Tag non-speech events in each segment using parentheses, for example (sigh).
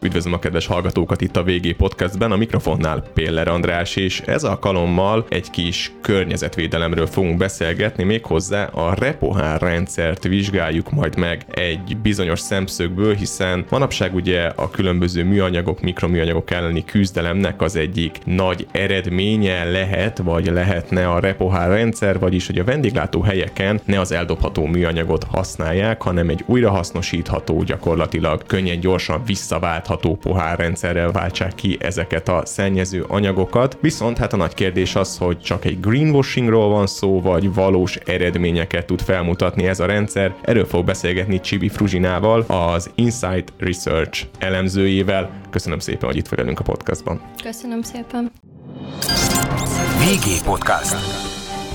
Üdvözlöm a kedves hallgatókat itt a VG Podcastben, a mikrofonnál Péller András, és ez alkalommal egy kis környezetvédelemről fogunk beszélgetni, méghozzá a repohár rendszert vizsgáljuk majd meg egy bizonyos szemszögből, hiszen manapság ugye a különböző műanyagok, mikroműanyagok elleni küzdelemnek az egyik nagy eredménye lehet, vagy lehetne a repohár rendszer, vagyis hogy a vendéglátó helyeken ne az eldobható műanyagot használják, hanem egy újrahasznosítható, gyakorlatilag könnyen gyorsan visszavált váltható pohárrendszerrel váltsák ki ezeket a szennyező anyagokat. Viszont hát a nagy kérdés az, hogy csak egy greenwashingról van szó, vagy valós eredményeket tud felmutatni ez a rendszer. Erről fog beszélgetni Csibi Fruzsinával, az Insight Research elemzőjével. Köszönöm szépen, hogy itt velünk a podcastban. Köszönöm szépen. VG Podcast.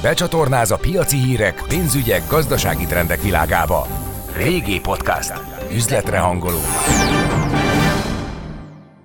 Becsatornáz a piaci hírek, pénzügyek, gazdasági trendek világába. VG Podcast. Üzletre hangoló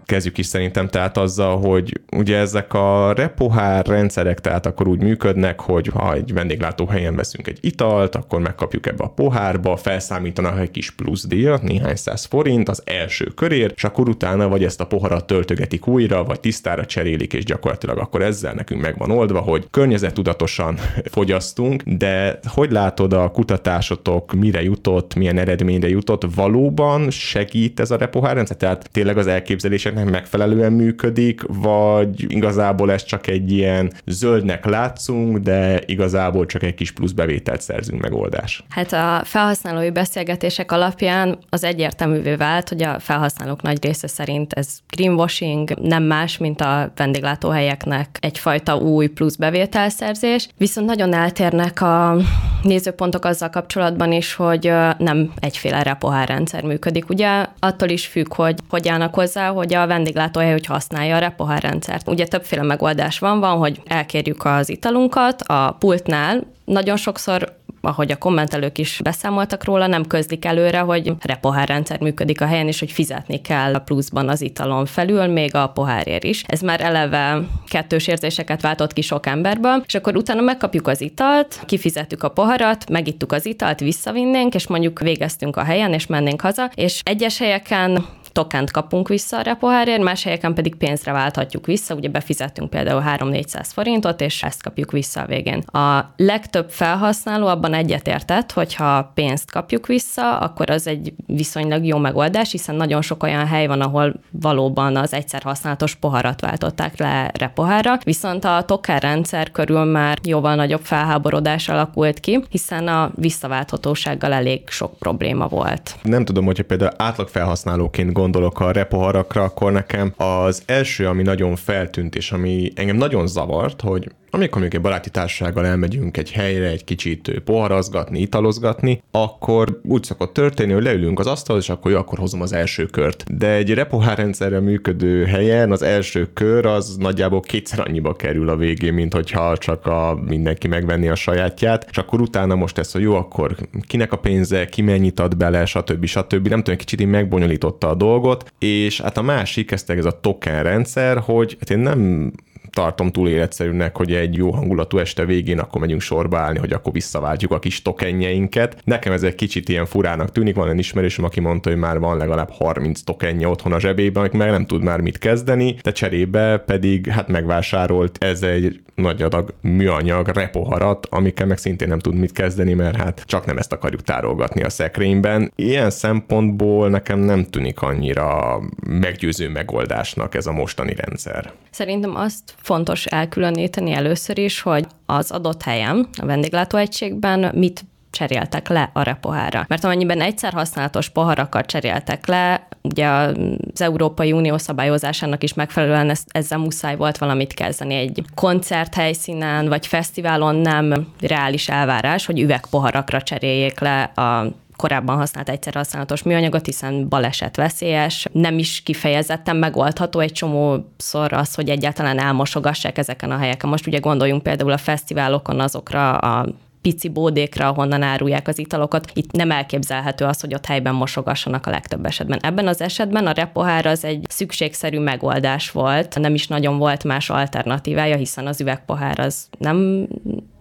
kezdjük is szerintem tehát azzal, hogy ugye ezek a repohár rendszerek tehát akkor úgy működnek, hogy ha egy vendéglátóhelyen veszünk egy italt, akkor megkapjuk ebbe a pohárba, felszámítanak egy kis plusz díjat, néhány száz forint az első körér, és akkor utána vagy ezt a poharat töltögetik újra, vagy tisztára cserélik, és gyakorlatilag akkor ezzel nekünk megvan oldva, hogy környezetudatosan (laughs) fogyasztunk, de hogy látod a kutatásotok, mire jutott, milyen eredményre jutott, valóban segít ez a repohár rendszer? Tehát tényleg az elképzelések nem megfelelően működik, vagy igazából ez csak egy ilyen zöldnek látszunk, de igazából csak egy kis plusz bevételt szerzünk megoldás. Hát a felhasználói beszélgetések alapján az egyértelművé vált, hogy a felhasználók nagy része szerint ez greenwashing, nem más, mint a vendéglátóhelyeknek egyfajta új plusz bevételszerzés, viszont nagyon eltérnek a nézőpontok azzal kapcsolatban is, hogy nem egyféle repohárrendszer működik. Ugye attól is függ, hogy hogy állnak hozzá, hogy a vendéglátóhely, hogy használja a repohárrendszert. Ugye többféle megoldás van, van, hogy elkérjük az italunkat a pultnál, nagyon sokszor ahogy a kommentelők is beszámoltak róla, nem közlik előre, hogy repohárrendszer működik a helyen, és hogy fizetni kell a pluszban az italon felül, még a pohárért is. Ez már eleve kettős érzéseket váltott ki sok emberből, és akkor utána megkapjuk az italt, kifizettük a poharat, megittuk az italt, visszavinnénk, és mondjuk végeztünk a helyen, és mennénk haza, és egyes helyeken tokent kapunk vissza a repohárért, más helyeken pedig pénzre válthatjuk vissza, ugye befizettünk például 3-400 forintot, és ezt kapjuk vissza a végén. A legtöbb felhasználó abban egyetértett, hogyha pénzt kapjuk vissza, akkor az egy viszonylag jó megoldás, hiszen nagyon sok olyan hely van, ahol valóban az egyszer használatos poharat váltották le repohára, viszont a token rendszer körül már jóval nagyobb felháborodás alakult ki, hiszen a visszaválthatósággal elég sok probléma volt. Nem tudom, hogyha például átlag felhasználóként gondolok a repoharakra, akkor nekem az első, ami nagyon feltűnt, és ami engem nagyon zavart, hogy amikor még egy baráti társasággal elmegyünk egy helyre egy kicsit poharazgatni, italozgatni, akkor úgy szokott történni, hogy leülünk az asztalhoz, és akkor jó, akkor hozom az első kört. De egy repohárrendszerre működő helyen az első kör az nagyjából kétszer annyiba kerül a végén, mint hogyha csak a mindenki megvenni a sajátját, és akkor utána most ez, hogy jó, akkor kinek a pénze, ki mennyit ad bele, stb. stb. Nem tudom, kicsit így megbonyolította a dolgot, és hát a másik, ez ez a token rendszer, hogy hát én nem tartom túl életszerűnek, hogy egy jó hangulatú este végén akkor megyünk sorba állni, hogy akkor visszaváltjuk a kis tokenjeinket. Nekem ez egy kicsit ilyen furának tűnik, van egy ismerősöm, aki mondta, hogy már van legalább 30 tokenje otthon a zsebében, meg nem tud már mit kezdeni, de cserébe pedig hát megvásárolt ez egy nagy adag műanyag repoharat, amikkel meg szintén nem tud mit kezdeni, mert hát csak nem ezt akarjuk tárolgatni a szekrényben. Ilyen szempontból nekem nem tűnik annyira meggyőző megoldásnak ez a mostani rendszer. Szerintem azt fontos elkülöníteni először is, hogy az adott helyen, a vendéglátóegységben mit cseréltek le a repohára. Mert amennyiben egyszer használatos poharakat cseréltek le, ugye az Európai Unió szabályozásának is megfelelően ezzel muszáj volt valamit kezdeni. Egy koncerthelyszínen vagy fesztiválon nem reális elvárás, hogy üvegpoharakra cseréljék le a korábban használt egyszer használatos műanyagot, hiszen baleset veszélyes, nem is kifejezetten megoldható egy csomószor az, hogy egyáltalán elmosogassák ezeken a helyeken. Most ugye gondoljunk például a fesztiválokon azokra a pici bódékra, ahonnan árulják az italokat. Itt nem elképzelhető az, hogy ott helyben mosogassanak a legtöbb esetben. Ebben az esetben a repohár az egy szükségszerű megoldás volt, nem is nagyon volt más alternatívája, hiszen az üvegpohár az nem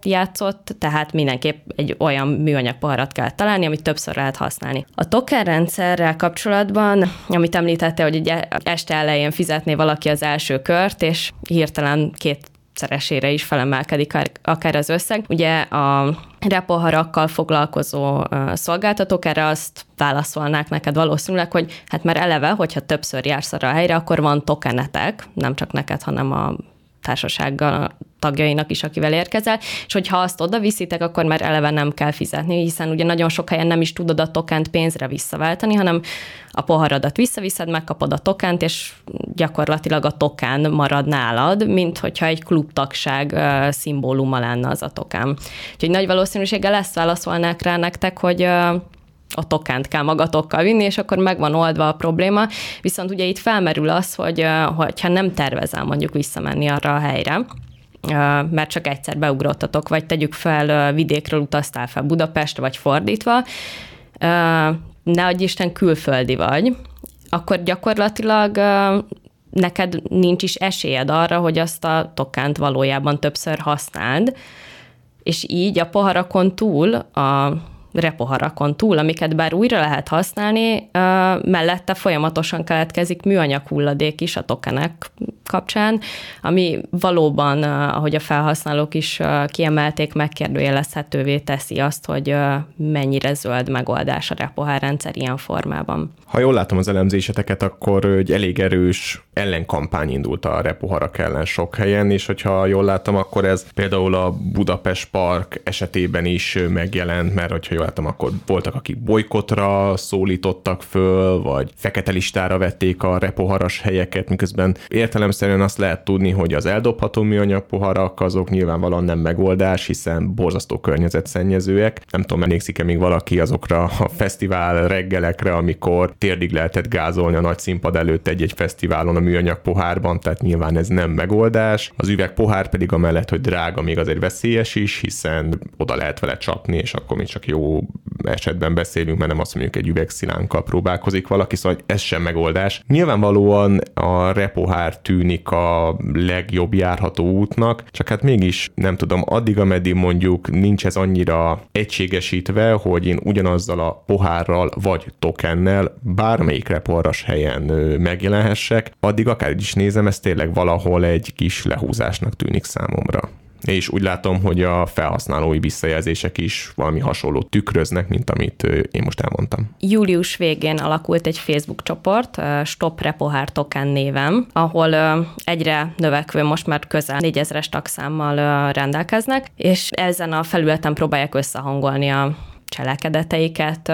játszott, tehát mindenképp egy olyan műanyag poharat kell találni, amit többször lehet használni. A token rendszerrel kapcsolatban, amit említette, hogy ugye este elején fizetné valaki az első kört, és hirtelen két szeresére is felemelkedik akár az összeg. Ugye a repoharakkal foglalkozó szolgáltatók erre azt válaszolnák neked valószínűleg, hogy hát már eleve, hogyha többször jársz arra a helyre, akkor van tokenetek, nem csak neked, hanem a társasággal tagjainak is, akivel érkezel, és hogyha azt oda viszitek, akkor már eleve nem kell fizetni, hiszen ugye nagyon sok helyen nem is tudod a tokent pénzre visszaváltani, hanem a poharadat visszaviszed, megkapod a tokent, és gyakorlatilag a token marad nálad, mint hogyha egy klubtagság szimbóluma lenne az a token. Úgyhogy nagy valószínűséggel ezt válaszolnák rá nektek, hogy a tokent kell magatokkal vinni, és akkor meg van oldva a probléma. Viszont ugye itt felmerül az, hogy ha nem tervezel mondjuk visszamenni arra a helyre, mert csak egyszer beugrottatok, vagy tegyük fel, vidékről utaztál fel Budapestre, vagy fordítva, ne adj Isten külföldi vagy, akkor gyakorlatilag neked nincs is esélyed arra, hogy azt a tokánt valójában többször használd, és így a poharakon túl a repoharakon túl, amiket bár újra lehet használni, mellette folyamatosan keletkezik műanyag hulladék is a tokenek kapcsán, ami valóban, ahogy a felhasználók is kiemelték, megkérdőjelezhetővé teszi azt, hogy mennyire zöld megoldás a repohár rendszer ilyen formában. Ha jól látom az elemzéseteket, akkor egy elég erős ellenkampány indult a repoharak ellen sok helyen, és hogyha jól látom, akkor ez például a Budapest Park esetében is megjelent, mert hogyha jól látom, akkor voltak, akik bolykotra szólítottak föl, vagy fekete listára vették a repoharas helyeket, miközben értelemszerűen azt lehet tudni, hogy az eldobható műanyag poharak azok nyilvánvalóan nem megoldás, hiszen borzasztó környezetszennyezőek. Nem tudom, emlékszik-e még valaki azokra a fesztivál reggelekre, amikor térdig lehetett gázolni a nagy színpad előtt egy-egy fesztiválon műanyag pohárban, tehát nyilván ez nem megoldás. Az üveg pohár pedig amellett, hogy drága, még azért veszélyes is, hiszen oda lehet vele csapni, és akkor még csak jó esetben beszélünk, mert nem azt mondjuk egy üvegszilánkkal próbálkozik valaki, szóval ez sem megoldás. Nyilvánvalóan a repohár tűnik a legjobb járható útnak, csak hát mégis nem tudom, addig, ameddig mondjuk nincs ez annyira egységesítve, hogy én ugyanazzal a pohárral vagy tokennel bármelyik reporras helyen megjelenhessek, addig akár is nézem, ez tényleg valahol egy kis lehúzásnak tűnik számomra és úgy látom, hogy a felhasználói visszajelzések is valami hasonló tükröznek, mint amit én most elmondtam. Július végén alakult egy Facebook csoport, Stop Repohár Token néven, ahol egyre növekvő, most már közel 4000-es tagszámmal rendelkeznek, és ezen a felületen próbálják összehangolni a cselekedeteiket,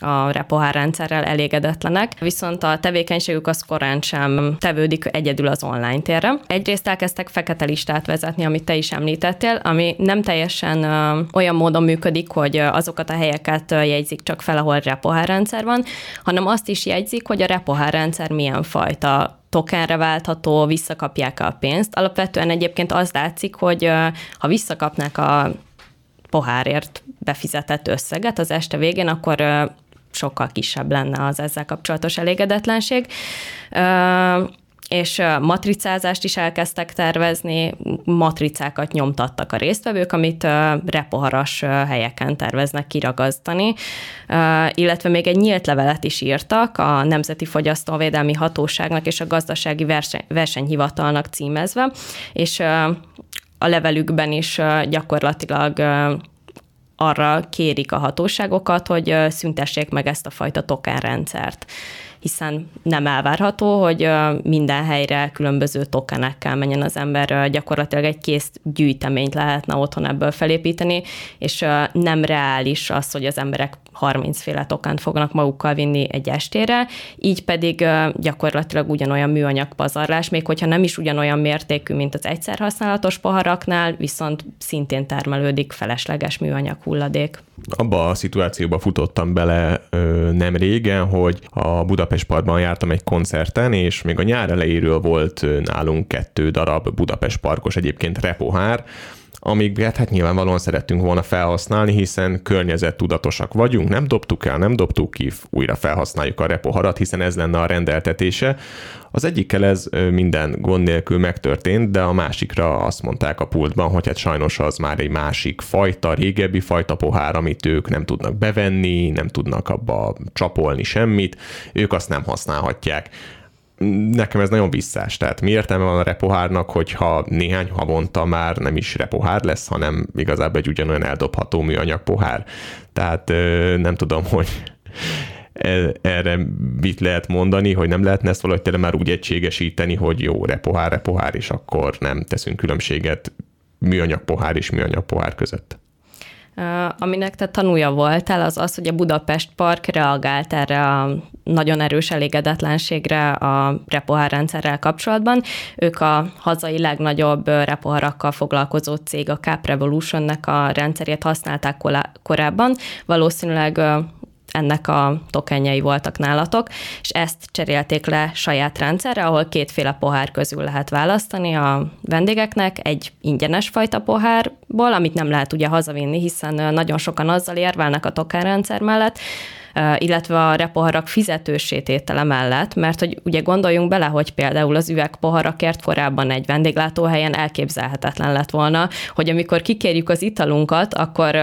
a repohár rendszerrel elégedetlenek, viszont a tevékenységük az korán sem tevődik egyedül az online térre. Egyrészt elkezdtek fekete listát vezetni, amit te is említettél, ami nem teljesen olyan módon működik, hogy azokat a helyeket jegyzik csak fel, ahol repohár rendszer van, hanem azt is jegyzik, hogy a repohár rendszer milyen fajta tokenre váltható, visszakapják a pénzt. Alapvetően egyébként az látszik, hogy ha visszakapnák a pohárért befizetett összeget az este végén, akkor sokkal kisebb lenne az ezzel kapcsolatos elégedetlenség. És matricázást is elkezdtek tervezni, matricákat nyomtattak a résztvevők, amit repoharas helyeken terveznek kiragasztani, illetve még egy nyílt levelet is írtak a Nemzeti Fogyasztóvédelmi Hatóságnak és a Gazdasági Versenyhivatalnak címezve, és a levelükben is gyakorlatilag arra kérik a hatóságokat, hogy szüntessék meg ezt a fajta token rendszert hiszen nem elvárható, hogy minden helyre különböző tokenekkel menjen az ember, gyakorlatilag egy kész gyűjteményt lehetne otthon ebből felépíteni, és nem reális az, hogy az emberek 30 féle tokent fognak magukkal vinni egy estére, így pedig gyakorlatilag ugyanolyan műanyag pazarlás, még hogyha nem is ugyanolyan mértékű, mint az egyszer használatos poharaknál, viszont szintén termelődik felesleges műanyag hulladék. Abba a szituációba futottam bele nem régen, hogy a Budapest Parkban jártam egy koncerten, és még a nyár elejéről volt nálunk kettő darab Budapest Parkos egyébként repohár, amiket hát nyilvánvalóan szerettünk volna felhasználni, hiszen környezettudatosak vagyunk, nem dobtuk el, nem dobtuk ki, újra felhasználjuk a repoharat, hiszen ez lenne a rendeltetése. Az egyikkel ez minden gond nélkül megtörtént, de a másikra azt mondták a pultban, hogy hát sajnos az már egy másik fajta, régebbi fajta pohár, amit ők nem tudnak bevenni, nem tudnak abba csapolni semmit, ők azt nem használhatják nekem ez nagyon visszás. Tehát mi értelme van a repohárnak, hogyha néhány havonta már nem is repohár lesz, hanem igazából egy ugyanolyan eldobható műanyag pohár. Tehát nem tudom, hogy e, erre mit lehet mondani, hogy nem lehetne ezt valahogy tényleg már úgy egységesíteni, hogy jó, repohár, repohár, és akkor nem teszünk különbséget műanyag pohár és műanyag pohár között. Aminek te tanúja voltál, az az, hogy a Budapest Park reagált erre a nagyon erős elégedetlenségre a repohár rendszerrel kapcsolatban. Ők a hazai legnagyobb repoharakkal foglalkozó cég, a Cap Revolutionnek a rendszerét használták korábban. Valószínűleg ennek a tokenjei voltak nálatok, és ezt cserélték le saját rendszerre, ahol kétféle pohár közül lehet választani a vendégeknek, egy ingyenes fajta pohárból, amit nem lehet ugye hazavinni, hiszen nagyon sokan azzal érvelnek a token rendszer mellett, illetve a repoharak fizetősététele mellett, mert hogy ugye gondoljunk bele, hogy például az üvegpoharakért korábban egy vendéglátóhelyen elképzelhetetlen lett volna, hogy amikor kikérjük az italunkat, akkor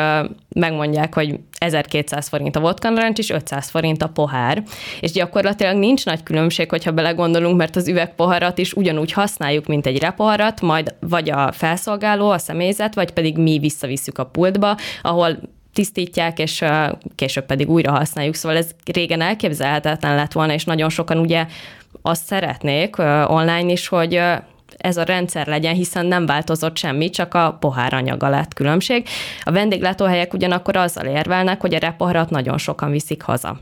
megmondják, hogy 1200 forint a vodka narancs, és 500 forint a pohár. És gyakorlatilag nincs nagy különbség, hogyha belegondolunk, mert az üvegpoharat is ugyanúgy használjuk, mint egy repoharat, majd vagy a felszolgáló, a személyzet, vagy pedig mi visszavisszük a pultba, ahol tisztítják, és később pedig újra használjuk. Szóval ez régen elképzelhetetlen lett volna, és nagyon sokan ugye azt szeretnék online is, hogy ez a rendszer legyen, hiszen nem változott semmi, csak a poháranyaga lett különbség. A vendéglátóhelyek ugyanakkor azzal érvelnek, hogy a repoharat nagyon sokan viszik haza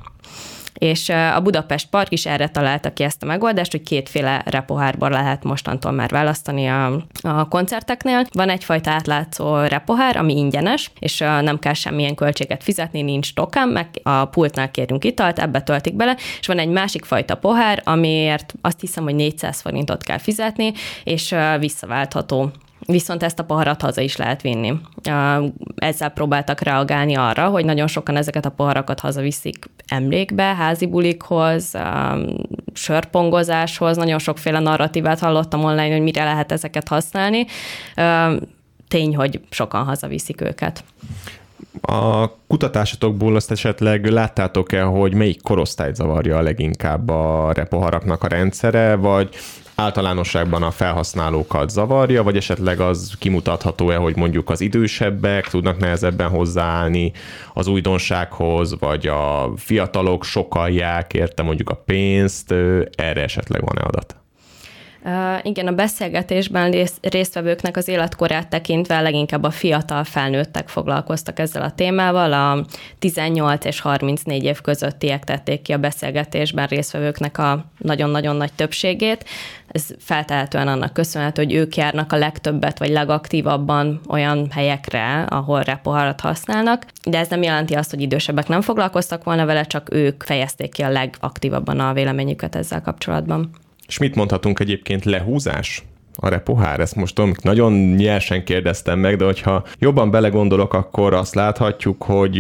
és a Budapest Park is erre találta ki ezt a megoldást, hogy kétféle repohárban lehet mostantól már választani a, a koncerteknél. Van egyfajta átlátszó repohár, ami ingyenes, és nem kell semmilyen költséget fizetni, nincs token, meg a pultnál kérünk italt, ebbe töltik bele, és van egy másik fajta pohár, amiért azt hiszem, hogy 400 forintot kell fizetni, és visszaváltható viszont ezt a poharat haza is lehet vinni. Ezzel próbáltak reagálni arra, hogy nagyon sokan ezeket a poharakat hazaviszik emlékbe, házi bulikhoz, sörpongozáshoz, nagyon sokféle narratívát hallottam online, hogy mire lehet ezeket használni. Tény, hogy sokan hazaviszik őket. A kutatásatokból azt esetleg láttátok-e, hogy melyik korosztályt zavarja a leginkább a repoharaknak a rendszere, vagy általánosságban a felhasználókat zavarja, vagy esetleg az kimutatható-e, hogy mondjuk az idősebbek tudnak nehezebben hozzáállni az újdonsághoz, vagy a fiatalok sokalják érte mondjuk a pénzt, erre esetleg van-e adat? Igen, a beszélgetésben résztvevőknek az életkorát tekintve leginkább a fiatal felnőttek foglalkoztak ezzel a témával. A 18 és 34 év közöttiek tették ki a beszélgetésben résztvevőknek a nagyon-nagyon nagy többségét. Ez feltehetően annak köszönhető, hogy ők járnak a legtöbbet vagy legaktívabban olyan helyekre, ahol repoharat használnak, de ez nem jelenti azt, hogy idősebbek nem foglalkoztak volna vele, csak ők fejezték ki a legaktívabban a véleményüket ezzel kapcsolatban. És mit mondhatunk egyébként lehúzás? a repohár? Ezt most tudom, nagyon nyersen kérdeztem meg, de hogyha jobban belegondolok, akkor azt láthatjuk, hogy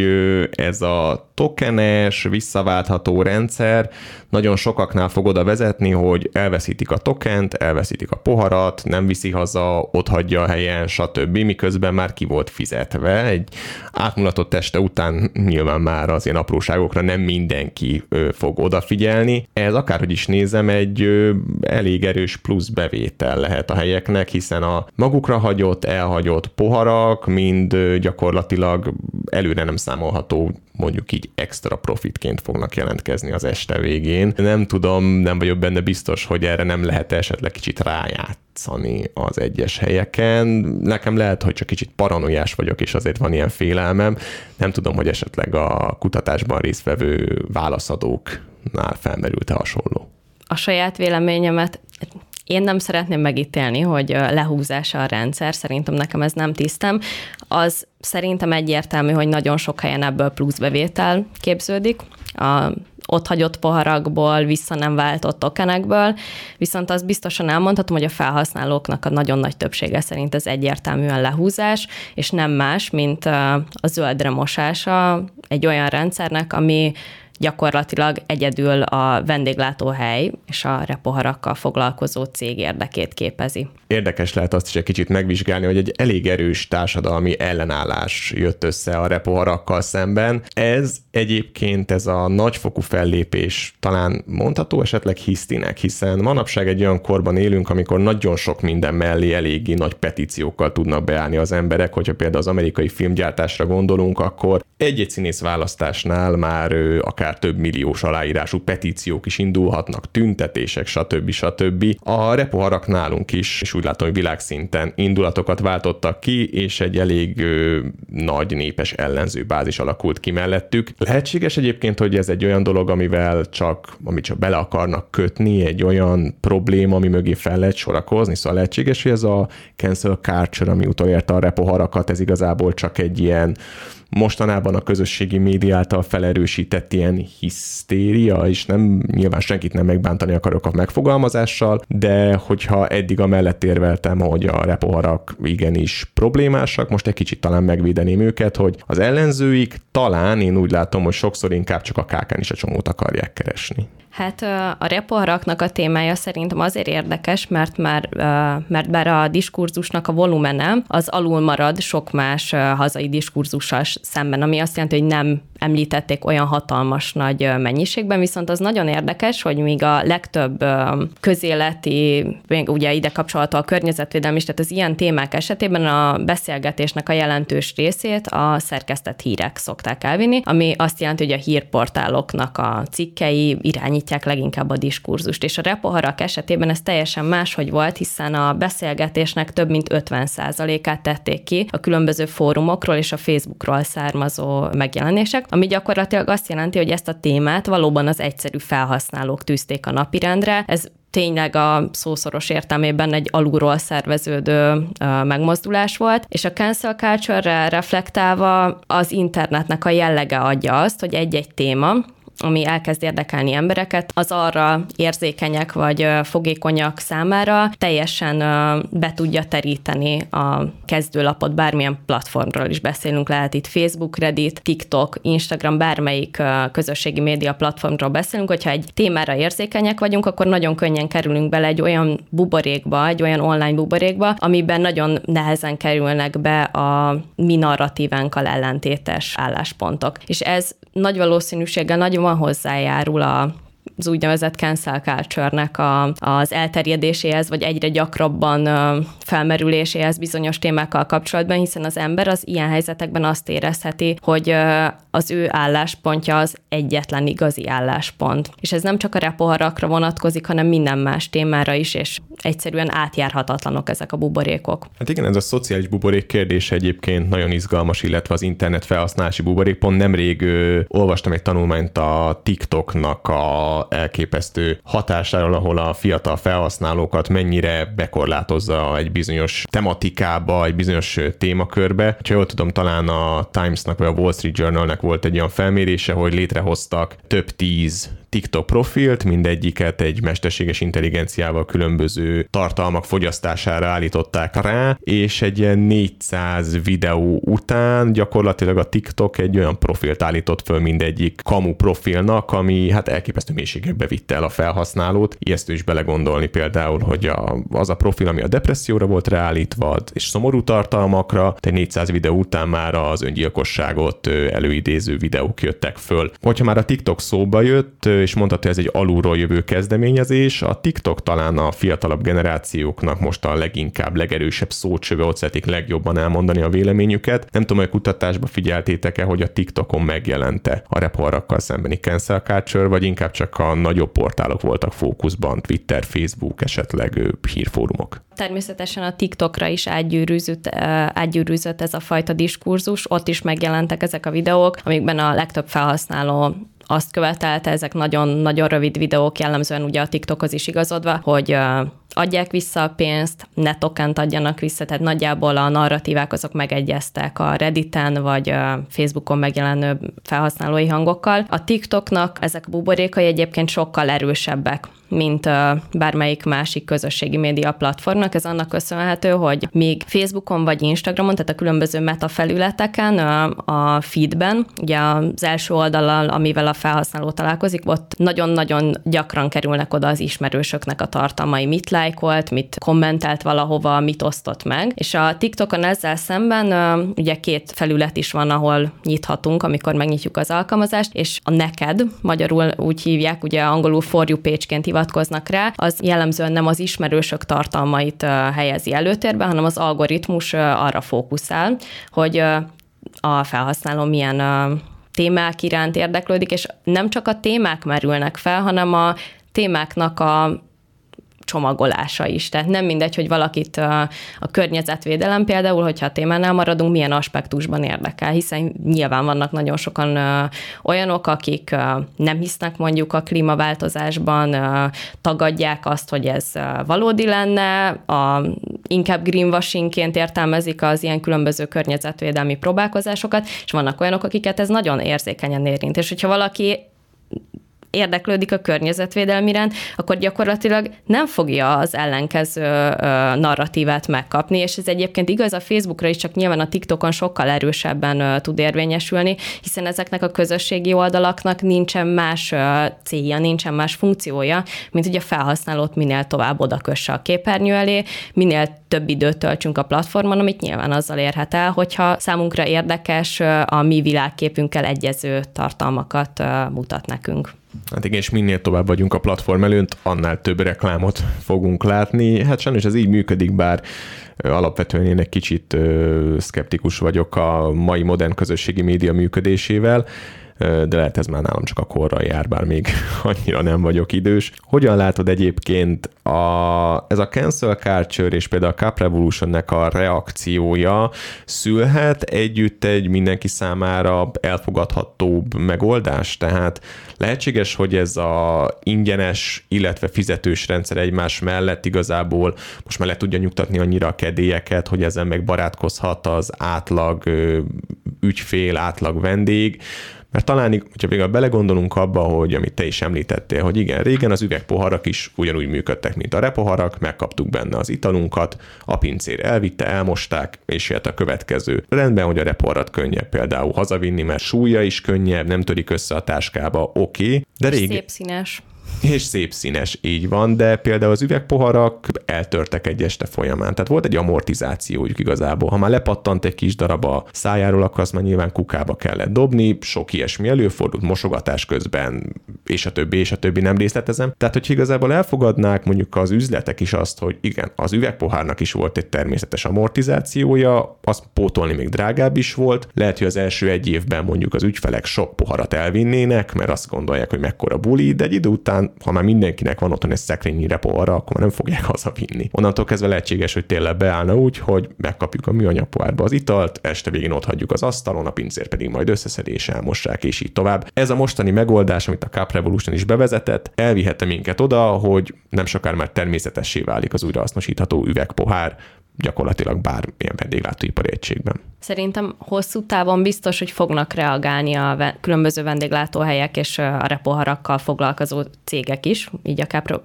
ez a tokenes, visszaváltható rendszer nagyon sokaknál fog oda vezetni, hogy elveszítik a tokent, elveszítik a poharat, nem viszi haza, ott hagyja a helyen, stb. Miközben már ki volt fizetve. Egy átmulatott teste után nyilván már az ilyen apróságokra nem mindenki fog odafigyelni. Ez akárhogy is nézem, egy elég erős plusz bevétel lehet a helyeknek, hiszen a magukra hagyott, elhagyott poharak mind gyakorlatilag előre nem számolható mondjuk így extra profitként fognak jelentkezni az este végén. Nem tudom, nem vagyok benne biztos, hogy erre nem lehet esetleg kicsit rájátszani az egyes helyeken. Nekem lehet, hogy csak kicsit paranoiás vagyok, és azért van ilyen félelmem. Nem tudom, hogy esetleg a kutatásban résztvevő válaszadóknál felmerült-e hasonló. A saját véleményemet én nem szeretném megítélni, hogy lehúzása a rendszer, szerintem nekem ez nem tisztem. az szerintem egyértelmű, hogy nagyon sok helyen ebből pluszbevétel képződik. A ott hagyott poharakból, vissza nem váltott tokenekből, viszont az biztosan elmondhatom, hogy a felhasználóknak a nagyon nagy többsége szerint ez egyértelműen lehúzás, és nem más, mint a zöldre mosása egy olyan rendszernek, ami gyakorlatilag egyedül a vendéglátóhely és a repoharakkal foglalkozó cég érdekét képezi. Érdekes lehet azt is egy kicsit megvizsgálni, hogy egy elég erős társadalmi ellenállás jött össze a repoharakkal szemben. Ez egyébként ez a nagyfokú fellépés talán mondható esetleg hisztinek, hiszen manapság egy olyan korban élünk, amikor nagyon sok minden mellé eléggé nagy petíciókkal tudnak beállni az emberek, hogyha például az amerikai filmgyártásra gondolunk, akkor egy-egy színész választásnál már akár több milliós aláírású petíciók is indulhatnak, tüntetések, stb. stb. A repoharak nálunk is, és úgy látom, hogy világszinten indulatokat váltottak ki, és egy elég ö, nagy népes ellenző bázis alakult ki mellettük. Lehetséges egyébként, hogy ez egy olyan dolog, amivel csak, amit csak bele akarnak kötni, egy olyan probléma, ami mögé fel lehet sorakozni, szóval lehetséges, hogy ez a cancel culture, ami utolérte a repoharakat, ez igazából csak egy ilyen mostanában a közösségi média által felerősített ilyen hisztéria, és nem nyilván senkit nem megbántani akarok a megfogalmazással, de hogyha eddig a mellett érveltem, hogy a repoharak igenis problémásak, most egy kicsit talán megvédeném őket, hogy az ellenzőik talán én úgy látom, hogy sokszor inkább csak a kákán is a csomót akarják keresni. Hát a repoharaknak a témája szerintem azért érdekes, mert már, mert bár a diskurzusnak a volumene az alul marad sok más hazai diskurzussal szemben, ami azt jelenti, hogy nem említették olyan hatalmas nagy mennyiségben, viszont az nagyon érdekes, hogy míg a legtöbb közéleti, még ugye ide kapcsolható a környezetvédelmi is, tehát az ilyen témák esetében a beszélgetésnek a jelentős részét a szerkesztett hírek szokták elvinni, ami azt jelenti, hogy a hírportáloknak a cikkei irányítják leginkább a diskurzust, és a repoharak esetében ez teljesen máshogy volt, hiszen a beszélgetésnek több mint 50%-át tették ki a különböző fórumokról és a Facebookról származó megjelenések, ami gyakorlatilag azt jelenti, hogy ezt a témát valóban az egyszerű felhasználók tűzték a napirendre. Ez tényleg a szószoros értelmében egy alulról szerveződő megmozdulás volt, és a cancel culture-re reflektálva az internetnek a jellege adja azt, hogy egy-egy téma, ami elkezd érdekelni embereket, az arra érzékenyek vagy fogékonyak számára teljesen be tudja teríteni a kezdőlapot, bármilyen platformról is beszélünk, lehet itt Facebook, Reddit, TikTok, Instagram, bármelyik közösségi média platformról beszélünk, hogyha egy témára érzékenyek vagyunk, akkor nagyon könnyen kerülünk bele egy olyan buborékba, egy olyan online buborékba, amiben nagyon nehezen kerülnek be a mi narratívánkkal ellentétes álláspontok. És ez nagy valószínűséggel nagyon van hozzájárul a az úgynevezett cancel culture-nek a, az elterjedéséhez, vagy egyre gyakrabban felmerüléséhez bizonyos témákkal kapcsolatban, hiszen az ember az ilyen helyzetekben azt érezheti, hogy az ő álláspontja az egyetlen igazi álláspont. És ez nem csak a repoharakra vonatkozik, hanem minden más témára is, és egyszerűen átjárhatatlanok ezek a buborékok. Hát igen, ez a szociális buborék kérdése egyébként nagyon izgalmas, illetve az internet felhasználási buborék. Pont nemrég ö, olvastam egy tanulmányt a TikToknak a elképesztő hatásáról, ahol a fiatal felhasználókat mennyire bekorlátozza egy bizonyos tematikába, egy bizonyos témakörbe. Ha jól tudom, talán a Times-nak vagy a Wall Street Journal-nek volt egy olyan felmérése, hogy létrehoztak több tíz TikTok profilt, mindegyiket egy mesterséges intelligenciával különböző tartalmak fogyasztására állították rá, és egy ilyen 400 videó után gyakorlatilag a TikTok egy olyan profilt állított föl mindegyik kamu profilnak, ami hát elképesztő mélységekbe vitte el a felhasználót. Ijesztő is belegondolni például, hogy a, az a profil, ami a depresszióra volt ráállítva, és szomorú tartalmakra, de 400 videó után már az öngyilkosságot előidéző videók jöttek föl. Hogyha már a TikTok szóba jött, és mondhatja, ez egy alulról jövő kezdeményezés. A TikTok talán a fiatalabb generációknak most a leginkább, legerősebb szócsöve, ott szeretik legjobban elmondani a véleményüket. Nem tudom, hogy kutatásba figyeltétek-e, hogy a TikTokon megjelente a reporrakkal szembeni cancel culture, vagy inkább csak a nagyobb portálok voltak fókuszban, Twitter, Facebook, esetleg hírfórumok. Természetesen a TikTokra is átgyűrűzött, átgyűrűzött ez a fajta diskurzus, ott is megjelentek ezek a videók, amikben a legtöbb felhasználó azt követelte, ezek nagyon-nagyon rövid videók, jellemzően ugye a TikTokhoz is igazodva, hogy adják vissza a pénzt, ne tokent adjanak vissza, tehát nagyjából a narratívák azok megegyeztek a Redditen vagy a Facebookon megjelenő felhasználói hangokkal. A TikToknak ezek a buborékai egyébként sokkal erősebbek mint bármelyik másik közösségi média platformnak. Ez annak köszönhető, hogy még Facebookon vagy Instagramon, tehát a különböző meta felületeken, a feedben, ugye az első oldalal, amivel a felhasználó találkozik, ott nagyon-nagyon gyakran kerülnek oda az ismerősöknek a tartalmai, mit lájkolt, mit kommentelt valahova, mit osztott meg. És a TikTokon ezzel szemben ugye két felület is van, ahol nyithatunk, amikor megnyitjuk az alkalmazást, és a neked, magyarul úgy hívják, ugye angolul for you page-ként hivatkoznak rá, az jellemzően nem az ismerősök tartalmait helyezi előtérbe, hanem az algoritmus arra fókuszál, hogy a felhasználó milyen témák iránt érdeklődik, és nem csak a témák merülnek fel, hanem a témáknak a csomagolása is. Tehát nem mindegy, hogy valakit a, a környezetvédelem például, hogyha a témánál maradunk, milyen aspektusban érdekel, hiszen nyilván vannak nagyon sokan ö, olyanok, akik ö, nem hisznek mondjuk a klímaváltozásban, ö, tagadják azt, hogy ez valódi lenne, a, inkább greenwashingként értelmezik az ilyen különböző környezetvédelmi próbálkozásokat, és vannak olyanok, akiket ez nagyon érzékenyen érint. És hogyha valaki érdeklődik a környezetvédelmi iránt, akkor gyakorlatilag nem fogja az ellenkező narratívát megkapni, és ez egyébként igaz a Facebookra is, csak nyilván a TikTokon sokkal erősebben tud érvényesülni, hiszen ezeknek a közösségi oldalaknak nincsen más célja, nincsen más funkciója, mint hogy a felhasználót minél tovább oda kösse a képernyő elé, minél több időt töltsünk a platformon, amit nyilván azzal érhet el, hogyha számunkra érdekes, a mi világképünkkel egyező tartalmakat mutat nekünk. Hát igen, és minél tovább vagyunk a platform előtt, annál több reklámot fogunk látni. Hát sajnos ez így működik, bár alapvetően én egy kicsit szkeptikus vagyok a mai modern közösségi média működésével de lehet ez már nálam csak a korral jár, bár még (laughs) annyira nem vagyok idős. Hogyan látod egyébként a, ez a cancel culture és például a Cup Revolutionnek a reakciója szülhet együtt egy mindenki számára elfogadhatóbb megoldás? Tehát lehetséges, hogy ez a ingyenes, illetve fizetős rendszer egymás mellett igazából most már le tudja nyugtatni annyira a kedélyeket, hogy ezen meg barátkozhat az átlag ügyfél, átlag vendég, mert talán, hogyha végül belegondolunk abba, hogy amit te is említettél, hogy igen, régen az üvegpoharak is ugyanúgy működtek, mint a repoharak, megkaptuk benne az italunkat, a pincér elvitte, elmosták, és jött a következő. Rendben, hogy a repoharat könnyebb például hazavinni, mert súlya is könnyebb, nem törik össze a táskába, oké, okay, de régen... Szép színes és szép színes, így van, de például az üvegpoharak eltörtek egy este folyamán. Tehát volt egy amortizációjuk igazából. Ha már lepattant egy kis darab a szájáról, akkor azt már nyilván kukába kellett dobni, sok ilyesmi előfordult, mosogatás közben, és a többi, és a többi nem részletezem. Tehát, hogy igazából elfogadnák mondjuk az üzletek is azt, hogy igen, az üvegpohárnak is volt egy természetes amortizációja, azt pótolni még drágább is volt. Lehet, hogy az első egy évben mondjuk az ügyfelek sok poharat elvinnének, mert azt gondolják, hogy mekkora buli, de egy idő után ha már mindenkinek van otthon egy szekrényi repo akkor már nem fogják (laughs) hazavinni. Onnantól kezdve lehetséges, hogy tényleg beállna úgy, hogy megkapjuk a műanyag pohárba az italt, este végén ott hagyjuk az asztalon, a pincér pedig majd összeszedi és elmossák, és így tovább. Ez a mostani megoldás, amit a Cup Revolution is bevezetett, elvihette minket oda, hogy nem sokára már természetessé válik az újrahasznosítható üvegpohár, gyakorlatilag bármilyen vendéglátóipari egységben. Szerintem hosszú távon biztos, hogy fognak reagálni a különböző vendéglátóhelyek és a repoharakkal foglalkozó cégek is, így a Cap,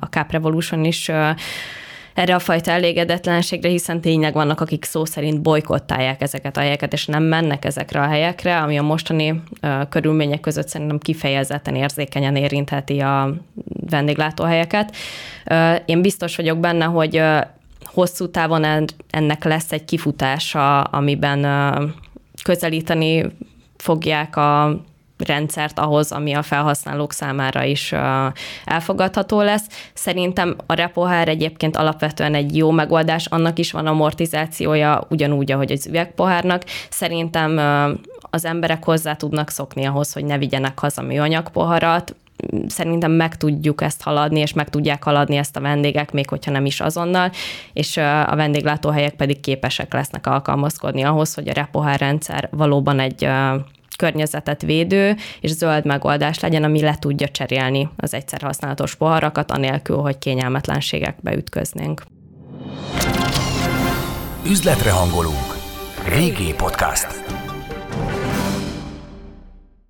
a Cap Revolution is erre a fajta elégedetlenségre, hiszen tényleg vannak, akik szó szerint bolykottálják ezeket a helyeket, és nem mennek ezekre a helyekre, ami a mostani uh, körülmények között szerintem kifejezetten érzékenyen érintheti a vendéglátóhelyeket. Én biztos vagyok benne, hogy hosszú távon ennek lesz egy kifutása, amiben közelíteni fogják a rendszert ahhoz, ami a felhasználók számára is elfogadható lesz. Szerintem a repohár egyébként alapvetően egy jó megoldás, annak is van amortizációja, ugyanúgy, ahogy az üvegpohárnak. Szerintem az emberek hozzá tudnak szokni ahhoz, hogy ne vigyenek haza műanyag poharat, szerintem meg tudjuk ezt haladni, és meg tudják haladni ezt a vendégek, még hogyha nem is azonnal, és a vendéglátóhelyek pedig képesek lesznek alkalmazkodni ahhoz, hogy a repohárrendszer valóban egy környezetet védő és zöld megoldás legyen, ami le tudja cserélni az egyszer használatos poharakat, anélkül, hogy kényelmetlenségekbe ütköznénk. Üzletre hangolunk. Régi podcast.